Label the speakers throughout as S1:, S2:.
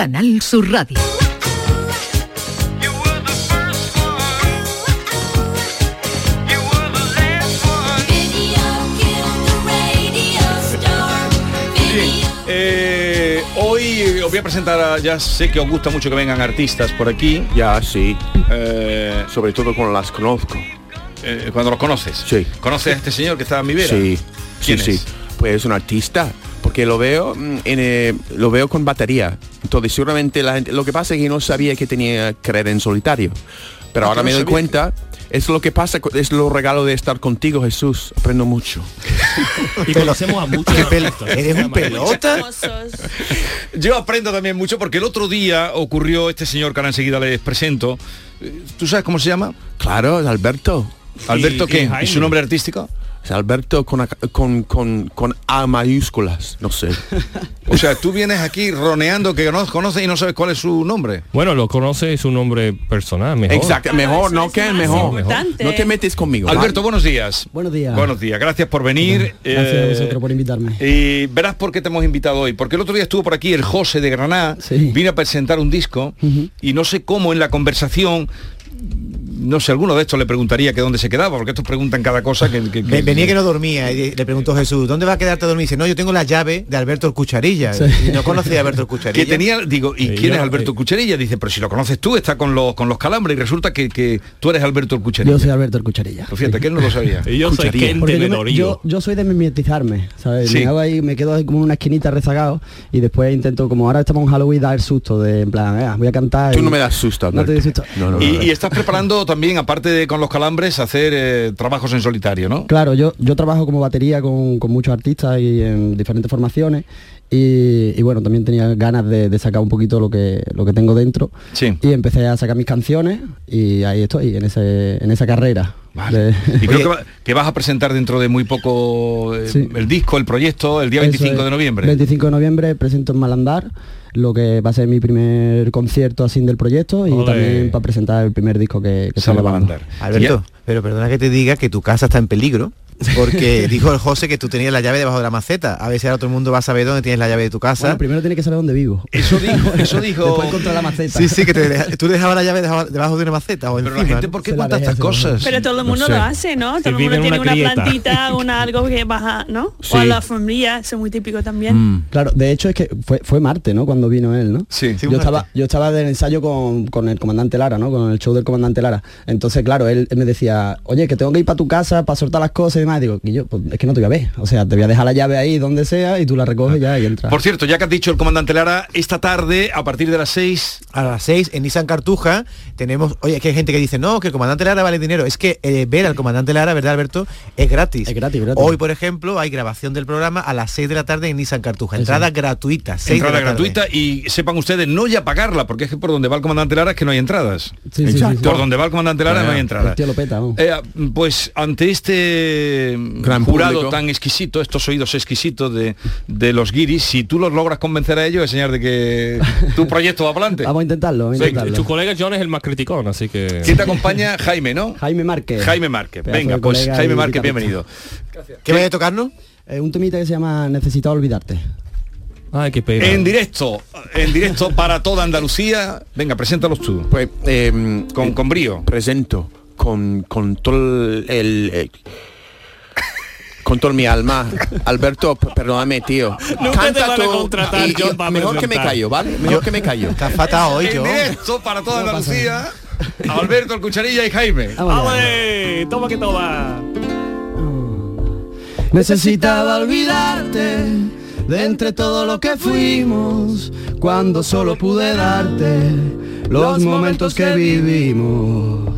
S1: Canal Sur Radio.
S2: Eh, hoy os voy a presentar, a- ya sé que os gusta mucho que vengan artistas por aquí.
S3: Ya, sí.
S2: Eh,
S3: Sobre todo cuando las conozco.
S2: eh, cuando los conoces.
S3: Sí.
S2: ¿Conoces a este señor que está a mi vera?
S3: Sí, sí,
S2: ¿Quién
S3: sí.
S2: es?
S3: Pues es un artista. Porque lo veo mm, en, eh, lo veo con batería. Entonces seguramente la gente. Lo que pasa es que no sabía que tenía carrera en solitario. Pero
S2: Ah,
S3: ahora
S2: no
S3: me doy
S2: sabías.
S3: cuenta. Es lo que pasa, es lo regalo de estar contigo, Jesús. Aprendo mucho.
S4: Y conocemos a muchos.
S5: ¿Eres un pelota?
S2: Yo aprendo también mucho porque el otro día ocurrió este señor que ahora enseguida les presento. Eh, ¿Tú sabes cómo se llama?
S3: Claro, es Alberto.
S2: ¿Alberto
S4: y
S2: qué? ¿Y su nombre artístico?
S3: Alberto con, a- con, con, con A mayúsculas. No sé.
S2: O sea, tú vienes aquí roneando que no conoces y no sabes cuál es su nombre.
S4: Bueno, lo conoce su nombre personal, mejor.
S3: Exacto, mejor, ¿no? ¿Qué? Mejor.
S6: importante.
S3: No te metes conmigo.
S2: Alberto, buenos días.
S7: Buenos días.
S2: Buenos días, gracias por venir.
S7: Gracias a
S2: Eh,
S7: vosotros por invitarme.
S2: Y verás por qué te hemos invitado hoy. Porque el otro día estuvo por aquí el José de Granada,
S7: Sí.
S2: vino a presentar un disco y no sé cómo en la conversación, no sé, alguno de estos le preguntaría que dónde se quedaba, porque estos preguntan cada cosa que... que- que-
S5: Ve- Venía que no dormía y le preguntó Jesús, ¿dónde va a quedarte a dormir? Y dice, no, yo tengo la llave de Alberto el Cucharilla.
S7: Sí.
S5: Y no conocía a Alberto el Cucharilla.
S2: que tenía, digo, ¿y
S4: Eh,
S2: quién
S4: yo,
S2: es Alberto
S4: eh,
S2: Cucharilla? Dice, pero si lo conoces tú, está con los, con los calambres y resulta que, que tú eres Alberto el Cucharilla.
S7: Yo soy Alberto el Cucharilla.
S2: Pues fíjate, que él no lo sabía.
S4: Y yo soy
S7: yo,
S4: de
S7: me- yo, yo soy de mimetizarme, ¿sabes?
S2: Sí.
S7: Me hago ahí, me quedo ahí como en una esquinita rezagado y después intento, como ahora estamos en Halloween, dar el susto de, en plan, "Venga, voy a cantar.
S3: Tú
S7: y-
S3: no me das susto,
S7: No te doy
S3: Alberto.
S7: susto.
S3: No, no, no,
S2: Y,
S3: no.
S2: y estás preparando también, aparte de con los calambres, hacer eh, trabajos en solitario, ¿no?
S7: Claro, yo, yo trabajo como batería con, con muchos artistas y en diferentes formaciones y, y bueno, también tenía ganas de, de sacar un poquito lo que, lo que tengo dentro
S2: Sí.
S7: y empecé a sacar mis canciones y ahí estoy, en, ese, en esa carrera.
S2: Vale. Y creo
S5: Oye.
S2: que, va- que vas a presentar dentro de muy poco eh,
S7: Sí.
S2: el disco, el proyecto, el día
S7: Eso
S2: 25
S7: es.
S2: de noviembre.
S7: 25 de noviembre presento en Malandar lo que va a ser mi primer concierto así del proyecto y
S4: Ole.
S7: también para presentar el primer disco que, que
S2: Se va a mandar.
S5: Alberto, pero perdona que te diga que tu casa está en peligro. Porque dijo el José que tú tenías la llave debajo de la maceta. A ver si ahora todo el mundo va a saber dónde tienes la llave de tu casa.
S7: Bueno, primero tiene que saber dónde vivo.
S2: Eso dijo, eso dijo.
S7: Después la maceta.
S5: sí, sí, que te deja- tú dejabas la llave debajo, de una maceta o
S2: Pero la gente. ¿por qué cuenta estas cosas?
S6: Pero todo el mundo
S3: sé.
S6: lo hace, ¿no? Todo el mundo
S4: en
S6: tiene
S4: una
S6: una, plantita, una algo que baja, ¿no?
S3: Sí.
S6: O la familia, eso es muy típico también.
S3: Mm.
S7: Claro, de hecho es que fue, fue Marte, ¿no? Cuando vino él, ¿no?
S2: Sí.
S5: Sí,
S7: yo estaba,
S5: Marte.
S7: yo estaba del ensayo con, con el comandante Lara, ¿no? Con el show del comandante Lara. Entonces, claro, él, él me decía, oye, que tengo que ir para tu casa para soltar las cosas y demás. Digo, y yo, pues es que no te voy a ver. O sea, te voy a dejar la llave ahí donde sea y tú la recoges ya y entras.
S2: Por cierto, ya que has dicho el comandante Lara, esta tarde, a partir de las 6,
S5: A las 6 en Nissan Cartuja tenemos, oye, es que hay gente que dice, no, que el comandante Lara vale dinero. Es que eh, ver al comandante Lara, ¿verdad, Alberto? Es gratis.
S7: Es gratis, gratis.
S5: Hoy, por ejemplo, hay grabación del programa a las 6 de la tarde en Nissan Cartuja. Entrada gratuita. 6 de
S2: entrada
S5: la tarde.
S2: gratuita y sepan ustedes, no ya pagarla, porque es que por donde va el comandante Lara es que no hay entradas.
S7: Sí, sí, sí, sí.
S2: Por donde va el comandante Lara no hay entradas.
S7: El tío lo peta, ¿no?
S2: Eh, pues ante este
S3: Gran
S2: jurado
S3: público.
S2: tan exquisito, estos oídos exquisitos de, de los guiris, si tú los logras convencer a ellos, es señal de que tu proyecto va para adelante.
S7: Vamos a intentarlo, vamos a
S2: Sí,
S7: intentarlo.
S4: Tu colega John es el más criticón, así que...
S2: ¿Quién te acompaña? Jaime, ¿no?
S7: Jaime Márquez.
S2: Jaime Márquez. Venga, pues Jaime Márquez, bienvenido.
S5: ¿Qué vaya a tocarnos?
S7: Eh, un temita que se llama Necesitado olvidarte.
S4: Ay, qué pena.
S2: En directo, en directo para toda Andalucía. Venga, preséntalos tú.
S3: Pues em,
S2: Con,
S3: eh,
S2: con brío.
S3: presento con, con todo el, el- el- con todo mi alma. Alberto, perdóname, tío.
S4: Nunca te van a
S3: tú
S4: contratar,
S3: y- y
S4: John, para
S3: mejor que me callo, ¿vale? Mejor que me callo.
S5: Está fatal hoy,
S2: En
S5: yo.
S2: directo para toda Andalucía. Alberto, el Cucharilla y Jaime.
S7: Allá.
S4: ¡Ale! ¡Toma que toma!
S7: Necesitaba olvidarte de entre todo lo que fuimos, cuando solo pude darte los momentos que vivimos.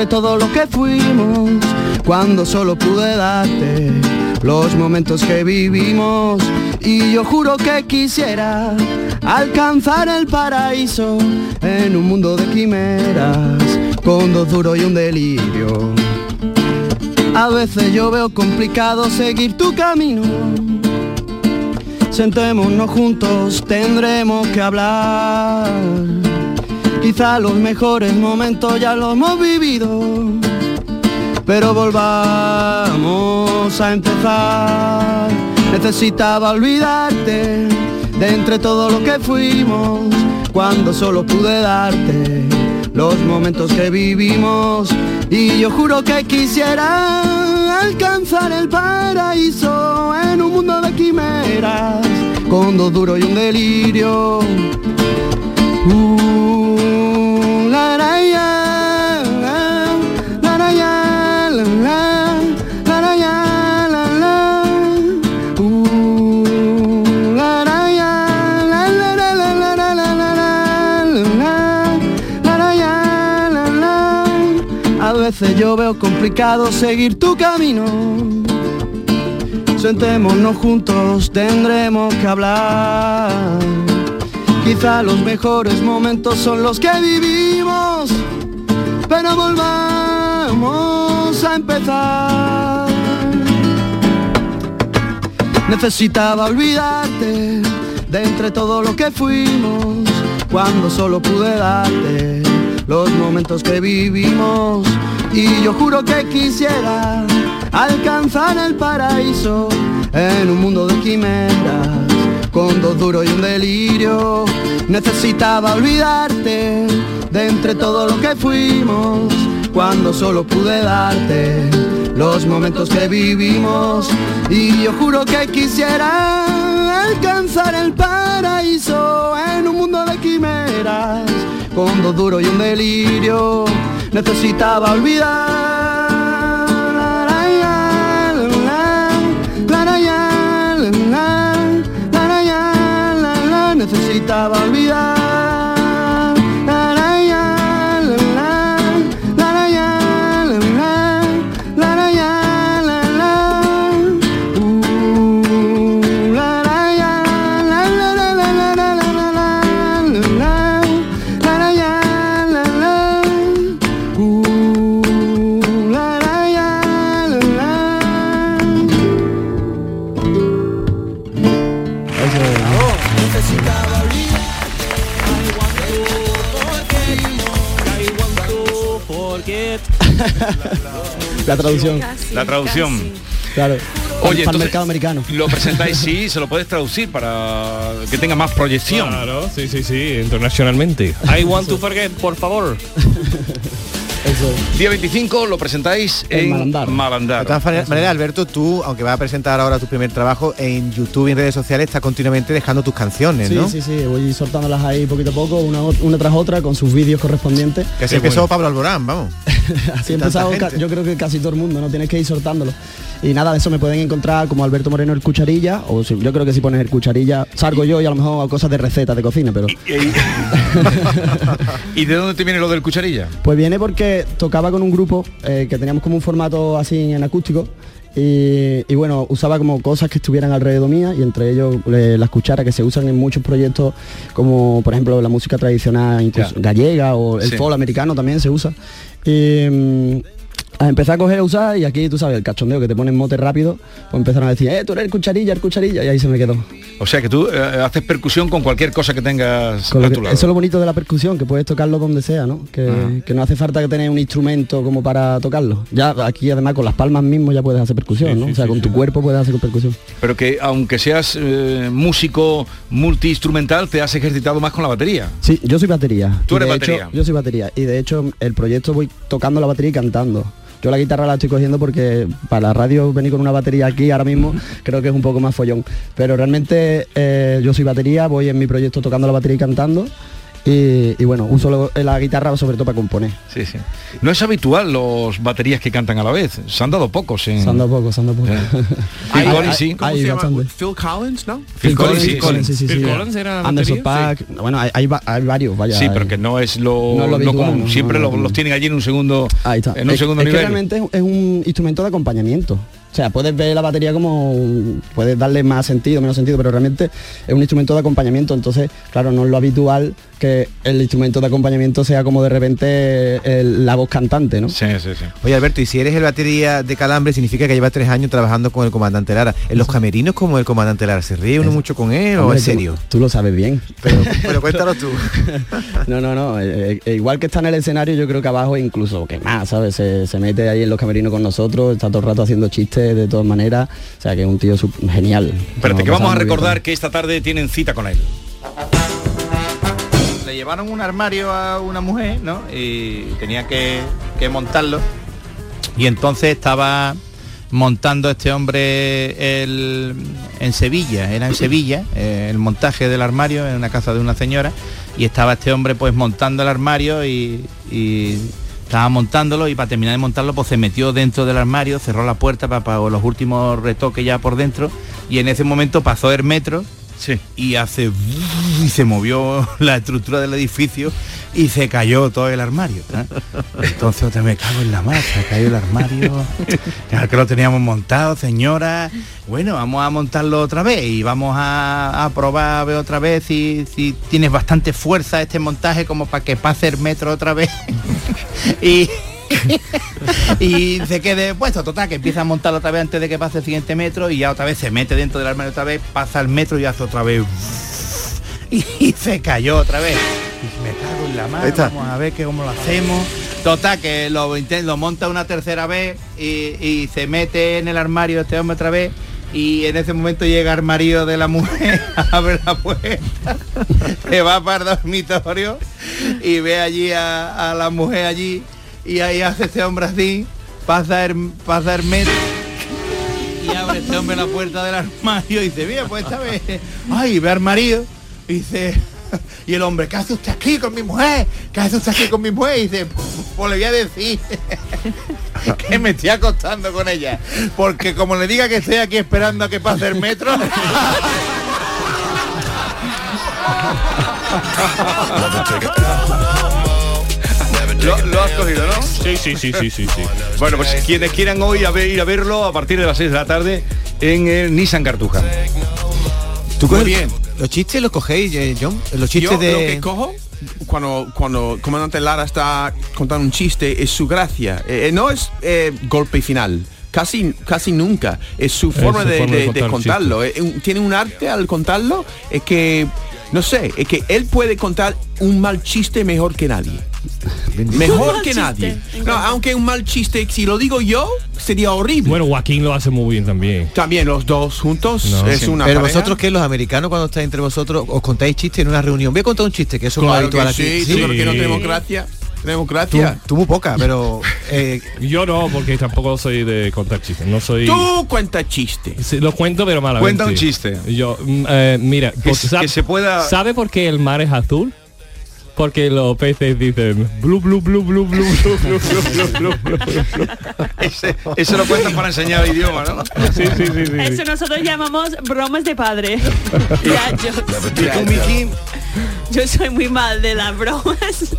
S7: Entre todo lo que fuimos, cuando solo pude darte los momentos que vivimos. Y yo juro que quisiera alcanzar el paraíso en un mundo de quimeras, con dos duros y un delirio. A veces yo veo complicado seguir tu camino. Sentémonos juntos, tendremos que hablar. Quizá los mejores momentos ya los hemos vivido. Pero volvamos a empezar. Necesitaba olvidarte de entre todo lo que fuimos. Cuando solo pude darte los momentos que vivimos. Y yo juro que quisiera alcanzar el paraíso en un mundo de quimeras, con dos duros y un delirio. Uh, A veces yo veo complicado seguir tu camino. Sentémonos juntos, tendremos que hablar. Quizá los mejores momentos son los que vivimos, pero volvamos a empezar. Necesitaba olvidarte de entre todo lo que fuimos, cuando solo pude darte los momentos que vivimos. Y yo juro que quisiera alcanzar el paraíso en un mundo de quimeras, con dos duros y un delirio. Necesitaba olvidarte de entre todo lo que fuimos, cuando solo pude darte los momentos que vivimos. Y yo juro que quisiera alcanzar el paraíso en un mundo de quimeras, con dos duros y un delirio. Necesitaba olvidar. Necesitaba olvidar. La traducción,
S6: Casi,
S2: La traducción.
S6: casi.
S7: claro.
S2: Oye,
S7: para el mercado americano.
S2: Lo presentáis, sí, se lo puedes traducir para que tenga más proyección.
S4: Claro, sí, sí, sí, internacionalmente. I want to forget, por favor.
S7: Eso.
S2: Día 25 lo presentáis
S7: En
S2: en,
S7: Malandar.
S2: Malandar.
S5: De todas mane- maneras, Alberto, tú, aunque vas a presentar ahora tu primer trabajo, en YouTube y en redes sociales estás continuamente dejando tus canciones,
S7: Sí,
S5: ¿no?
S7: sí, sí, voy soltándolas ahí poquito a poco, una, una tras otra, con sus vídeos correspondientes.
S5: Que así empezó Pablo Alborán, vamos.
S7: Así empezado, yo creo que casi todo el mundo, ¿no? Tienes que ir soltándolo. Y nada, de eso me pueden encontrar como Alberto Moreno el Cucharilla, o si- yo creo que si pones el Cucharilla, salgo yo y a lo mejor cosas de recetas de cocina, pero...
S2: ¿Y de dónde te viene lo del cucharilla?
S7: Pues viene porque tocaba con un grupo eh, que teníamos como un formato así en acústico y, y bueno, usaba como cosas que estuvieran alrededor mía y entre ellos eh, las cucharas que se usan en muchos proyectos como por ejemplo la música tradicional incluso gallega o el
S2: Sí.
S7: folk americano también se usa. Mm, a empezar a coger a usar y aquí tú sabes el cachondeo que te ponen mote rápido pues empezaron a decir eh tú eres el cucharilla el cucharilla y ahí se me quedó
S2: O sea que tú eh, haces percusión con cualquier cosa que tengas
S7: Con lo
S2: a
S7: que-
S2: tu lado.
S7: eso es lo bonito de la percusión, que puedes tocarlo donde sea, ¿no? Que,
S2: Ah.
S7: que no hace falta que tener un instrumento como para tocarlo. Ya aquí además con las palmas mismo ya puedes hacer percusión, ¿no? o sea, con tu cuerpo puedes hacer percusión.
S2: Pero que aunque seas eh, músico multiinstrumental, te has ejercitado más con la batería.
S7: Sí, yo soy batería.
S2: Tú eres batería.
S7: hecho, yo soy batería. Y de hecho el proyecto voy tocando la batería y cantando. Yo la guitarra la estoy cogiendo porque para la radio venir con una batería aquí ahora mismo creo que es un poco más follón. Pero realmente eh, yo soy batería, voy en mi proyecto tocando la batería y cantando. Y, y bueno, uso lo- la guitarra sobre todo para componer.
S2: Sí, sí. No es habitual los baterías que cantan a la vez. Se han dado pocos en...
S7: Se anda poco, se anda poco.
S2: Eh.
S7: Hay-
S2: Phil Collins,
S7: hay-
S2: sí.
S3: ¿Cómo
S7: hay
S3: se llama? Phil Collins, ¿no?
S2: Phil Collins, sí,
S7: Collins,
S2: sí.
S7: sí, sí,
S4: Phil. Collins era
S7: Anderson
S4: batería,
S7: Paak, bueno, hay, hay, hay varios, vaya.
S2: Sí, pero que no es lo,
S7: No es lo
S2: lo
S7: habitual,
S2: común.
S7: no,
S2: Siempre
S7: no,
S2: lo-
S7: no.
S2: los tienen allí en un segundo,
S7: Ahí está.
S2: en un
S7: es,
S2: segundo
S7: es que
S2: nivel.
S7: realmente es, es un instrumento de acompañamiento. O sea, puedes ver la batería como, puedes darle más sentido, menos sentido, pero realmente es un instrumento de acompañamiento, entonces, claro, no es lo habitual que el instrumento de acompañamiento sea como de repente el- la voz cantante, ¿no?
S2: Sí, sí, sí.
S5: Oye Alberto, y si eres el batería de Calambre, significa que llevas tres años trabajando con el comandante Lara. ¿En los camerinos como el comandante Lara? ¿Se ríe uno mucho con él o en
S7: tú-
S5: serio?
S7: Tú, lo sabes bien.
S5: Pero, pero cuéntalo tú.
S7: No, no, no. eh, eh, igual que está en el escenario, yo creo que abajo incluso que más, ¿sabes? Se, se mete ahí en los camerinos con nosotros, está todo el rato haciendo chistes de todas maneras. O sea, que es un tío genial.
S2: Espérate,
S7: Nos
S2: que vamos a recordar que esta tarde tienen cita con él.
S1: le llevaron un armario a una mujer, ¿no? Y tenía que, que montarlo. Y entonces estaba montando este hombre el- en Sevilla, era en Sevilla, eh, el montaje del armario en una casa de una señora, y estaba este hombre pues montando el armario y, y estaba montándolo y para terminar de montarlo pues se metió dentro del armario, cerró la puerta para, para los últimos retoques ya por dentro y en ese momento pasó el metro
S2: Sí.
S1: y hace y se movió la estructura del edificio y se cayó todo el armario. ¿eh? Entonces otra me cago en la mar, se cayó el armario. Ya que lo teníamos montado, señora. Bueno, vamos a montarlo otra vez y vamos a, probar a ver otra vez si, si tienes bastante fuerza este montaje como para que pase el metro otra vez. y y se quede puesto, total, que empieza a montarlo otra vez antes de que pase el siguiente metro y ya otra vez se mete dentro del armario otra vez, pasa el metro y hace otra vez y, se cayó otra vez. Y me cago en la mano,
S5: Ahí está.
S1: vamos a ver que cómo lo hacemos. Total, que lo, lo monta una tercera vez y, y se mete en el armario este hombre otra vez y en ese momento llega el marido de la mujer, abre la puerta, se va para el dormitorio y ve allí a, a la mujer allí y ahí hace este hombre así, pasa el, pasa el metro y abre este hombre la puerta del armario y dice, mira, pues esta vez, ay, ve al marido y dice, y el hombre, ¿qué hace usted aquí con mi mujer? ¿Qué hace usted aquí con mi mujer? Y dice, pues le voy a decir que me estoy acostando con ella. Porque como le diga que estoy aquí esperando a que pase el metro, lo, lo has cogido, ¿no?
S4: Sí, sí, sí, sí, sí, sí.
S2: Bueno, pues quienes quieran hoy a ver- ir a verlo a partir de las 6 de la tarde en el Nissan Cartuja.
S5: ¿Tú
S3: Muy
S5: coges-
S3: bien.
S5: ¿Los chistes los cogéis, eh, John? Los
S3: Yo
S5: chistes
S3: lo que
S5: de...
S3: cojo cuando cuando comandante Lara está contando un chiste es su gracia. Eh, eh, no es eh, golpe final. Casi, casi nunca. Es su forma,
S4: su
S3: de,
S4: forma de
S3: de- de contarlo. Eh, tiene un arte al contarlo. Es que, no sé, es que él puede contar un mal chiste mejor que nadie. Mejor que nadie. No, aunque un mal chiste, si lo digo yo, sería horrible.
S4: Bueno, Joaquín lo hace muy bien también.
S3: También los dos juntos
S4: No.
S3: es
S4: Sí.
S3: una
S5: Pero
S3: pareja.
S5: vosotros que los americanos cuando estáis entre vosotros os contáis chistes en una reunión. Voy a contar un chiste, que eso es
S3: Claro
S5: habitual
S3: que
S5: aquí.
S3: sí, sí, porque no tenemos gracia. Tenemos
S5: Tú, tú muy poca, pero eh,
S4: Yo no, porque tampoco soy de contar chistes. No soy.
S3: Tú cuenta chiste.
S4: Sí, lo cuento, pero malamente.
S2: Cuenta un chiste.
S4: Yo, mm, eh, mira,
S2: Que, que se pueda...
S4: ¿sabe por qué el mar es azul? Porque los peces dicen blu blu blu blu blu blu blu blu blu blu blu blu.
S2: Ese, ese lo cuentan para enseñar el idioma, ¿no?
S4: Sí, sí, sí, sí,
S6: Eso nosotros llamamos bromas de padre. yo,
S2: ¿Y tú, Miki?
S6: yo soy muy mal de las bromas.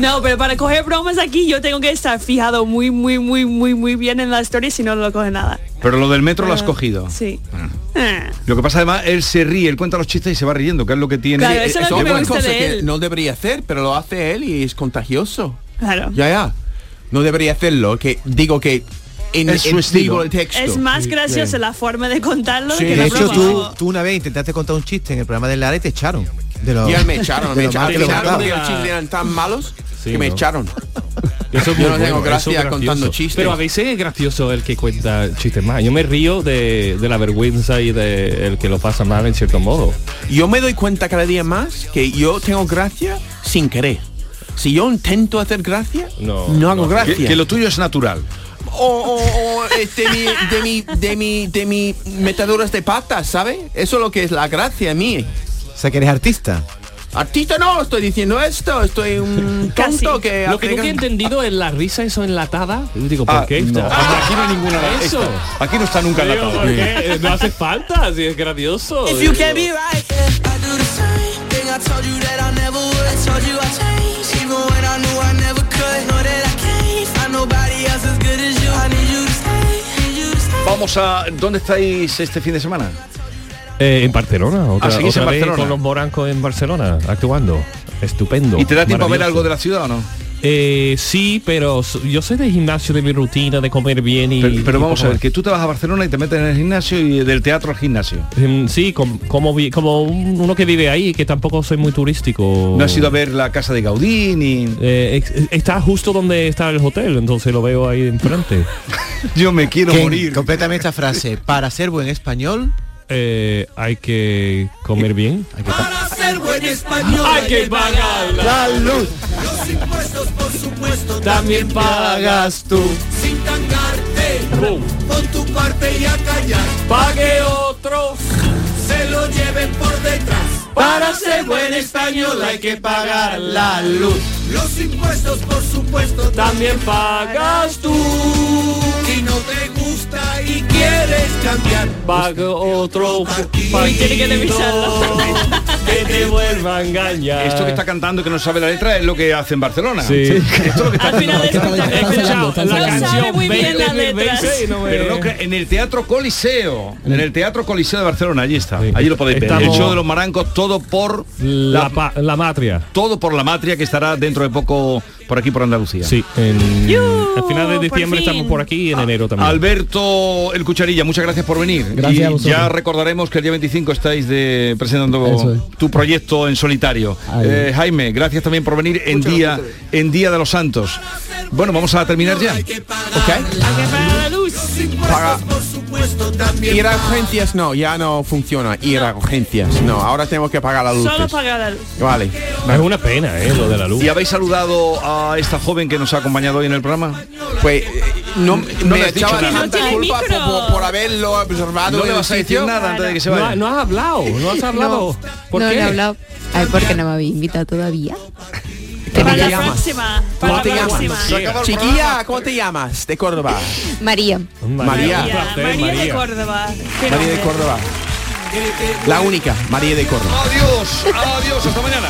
S6: No, pero para coger bromas aquí yo tengo que estar fijado muy, muy, muy, muy, muy bien en la historia si no, lo coge nada.
S2: Pero lo del metro lo has
S6: Ah,
S2: cogido.
S6: Sí. Ah.
S2: Lo que pasa además, él se ríe, él cuenta los chistes y se va riendo, que es lo que tiene.
S6: Claro, eso es lo
S3: son
S6: que me
S3: buenas
S6: gusta
S3: cosas
S6: de
S3: que
S6: él.
S3: no debería hacer, pero lo hace él y es contagioso.
S6: Claro.
S3: Ya, ya. No debería hacerlo. Que digo que en,
S2: Es su
S3: en-
S2: estilo.
S3: el texto.
S6: Es más graciosa la forma de contarlo
S3: Sí.
S6: que
S5: de
S6: la
S5: hecho tú, tú una vez intentaste contar un chiste en el programa de Lara y te echaron. De los,
S3: Ya me echaron, me
S5: lo
S3: echaron,
S5: lo
S3: echaron
S5: contaba.
S3: porque los chistes eran tan malos
S4: Sí,
S3: que me
S4: ¿no?
S3: echaron.
S4: Eso es
S3: Yo no tengo gracia contando chistes.
S4: Pero a veces es gracioso el que cuenta chistes más. Yo me río de, de la vergüenza y de el que lo pasa mal en cierto modo.
S3: Yo me doy cuenta cada día más que yo tengo gracia sin querer. Si yo intento hacer gracia,
S4: No,
S3: no, hago
S4: no.
S3: gracia.
S2: que, que lo tuyo es natural.
S3: o, o- mi, de mi, de mi, de mi metaduras de patas, ¿sabe? Eso es lo que es la gracia a mí
S5: sea, que eres artista.
S3: Artista no, estoy diciendo esto, estoy un tonto que...
S4: Lo que nunca he entendido es la risa eso enlatada. Yo digo, ¿por
S2: ah,
S4: qué?
S2: No. Ah, aquí no hay ninguna
S4: eso.
S2: Aquí no está nunca
S4: digo, No hace falta, si es gracioso.
S2: Vamos a... ¿Dónde estáis este fin de semana?
S4: Eh, en Barcelona, otra,
S2: Ah,
S4: otra
S2: en
S4: vez
S2: Barcelona.
S4: con los morancos en Barcelona, actuando. Estupendo.
S2: ¿Y te da tiempo a ver algo de la ciudad o no?
S4: Eh, sí, pero yo soy de gimnasio, de mi rutina, de comer bien y...
S2: Pero, pero
S4: y
S2: vamos a ver,
S4: más.
S2: que tú te vas a Barcelona y te metes en el gimnasio y del teatro al gimnasio.
S4: Em, Sí, com- como, como un- uno que vive ahí, que tampoco soy muy turístico.
S2: No has ido a ver la casa de Gaudí ni...
S4: Eh, ex- está justo donde está el hotel, entonces lo veo ahí enfrente.
S2: Yo me quiero morir.
S5: Complétame esta frase. Para ser buen español,
S4: Eh, hay que comer bien.
S5: hay que pa-
S8: Para ser buen español
S4: Hay que pagar
S5: la luz.
S8: los impuestos, por supuesto,
S4: También pagas tú.
S8: sin tangarte.
S4: Boom.
S8: Pon tu parte y a callar.
S4: Pague otros.
S8: Se lo lleven por detrás.
S4: Para ser buen español hay que pagar la luz.
S8: Los impuestos, por supuesto,
S4: También pagas tú.
S8: Si no te gusta y quieres cambiar,
S4: Paga otro
S6: tiene que revisarlo.
S4: que te vuelva a engañar.
S2: Esto que está cantando que no sabe la letra es lo que hace en Barcelona.
S4: Sí.
S2: Esto es lo que está
S6: Al final
S2: haciendo.
S6: es
S4: He escuchado la
S6: No sabe
S4: canción
S6: muy bien
S4: 20
S6: las letras.
S2: Pero no, en el Teatro Coliseo, en el Teatro Coliseo de Barcelona, allí está,
S4: Sí.
S2: allí lo podéis ver. El show de los marancos, todo por
S4: la,
S2: la,
S4: la matria.
S2: todo por la matria que estará dentro de poco por aquí por Andalucía.
S4: Sí, en,
S6: ¡Yu!
S4: a finales de
S6: Por
S4: diciembre
S6: fin.
S4: estamos por aquí y en enero también.
S2: Alberto El Cucharilla, muchas gracias por venir.
S9: Gracias
S2: y
S9: a vosotros.
S2: ya recordaremos que el día 25 estáis de, presentando
S9: es.
S2: tu proyecto en solitario. Eh, Jaime, gracias también por venir en día en Día de los Santos. Bueno, vamos a terminar ya.
S3: ¿Ok? Para ir a urgencias no, ya no funciona. Ir a urgencias no. Ahora tengo que pagar la luz.
S6: Solo pagar la luz.
S3: Vale.
S4: Es una pena, ¿eh? Lo de la luz.
S2: ¿Y habéis saludado a esta joven que nos ha acompañado hoy en el programa?
S3: Pues eh, no,
S2: No
S3: me
S2: le has dicho
S3: echaba
S2: nada.
S3: tanta
S6: no
S3: culpa por, por- por haberlo observado
S2: No le vas a decir
S3: sitio.
S2: nada antes de que se
S4: No,
S2: vaya.
S4: ha- no has hablado, no has hablado. ¿Por
S10: no,
S4: qué?
S10: no he hablado. Ay, porque no me habéis invitado todavía.
S6: Para
S3: te
S6: la
S3: llamas?
S6: próxima. Para
S3: ¿Cómo te
S6: la
S3: llamas?
S6: próxima.
S3: Chiquilla, ¿cómo te llamas? De Córdoba.
S10: María.
S3: María.
S6: María, María de. Córdoba. Qué
S3: María de. Córdoba. La única, María de Córdoba.
S2: Adiós, adiós, hasta mañana.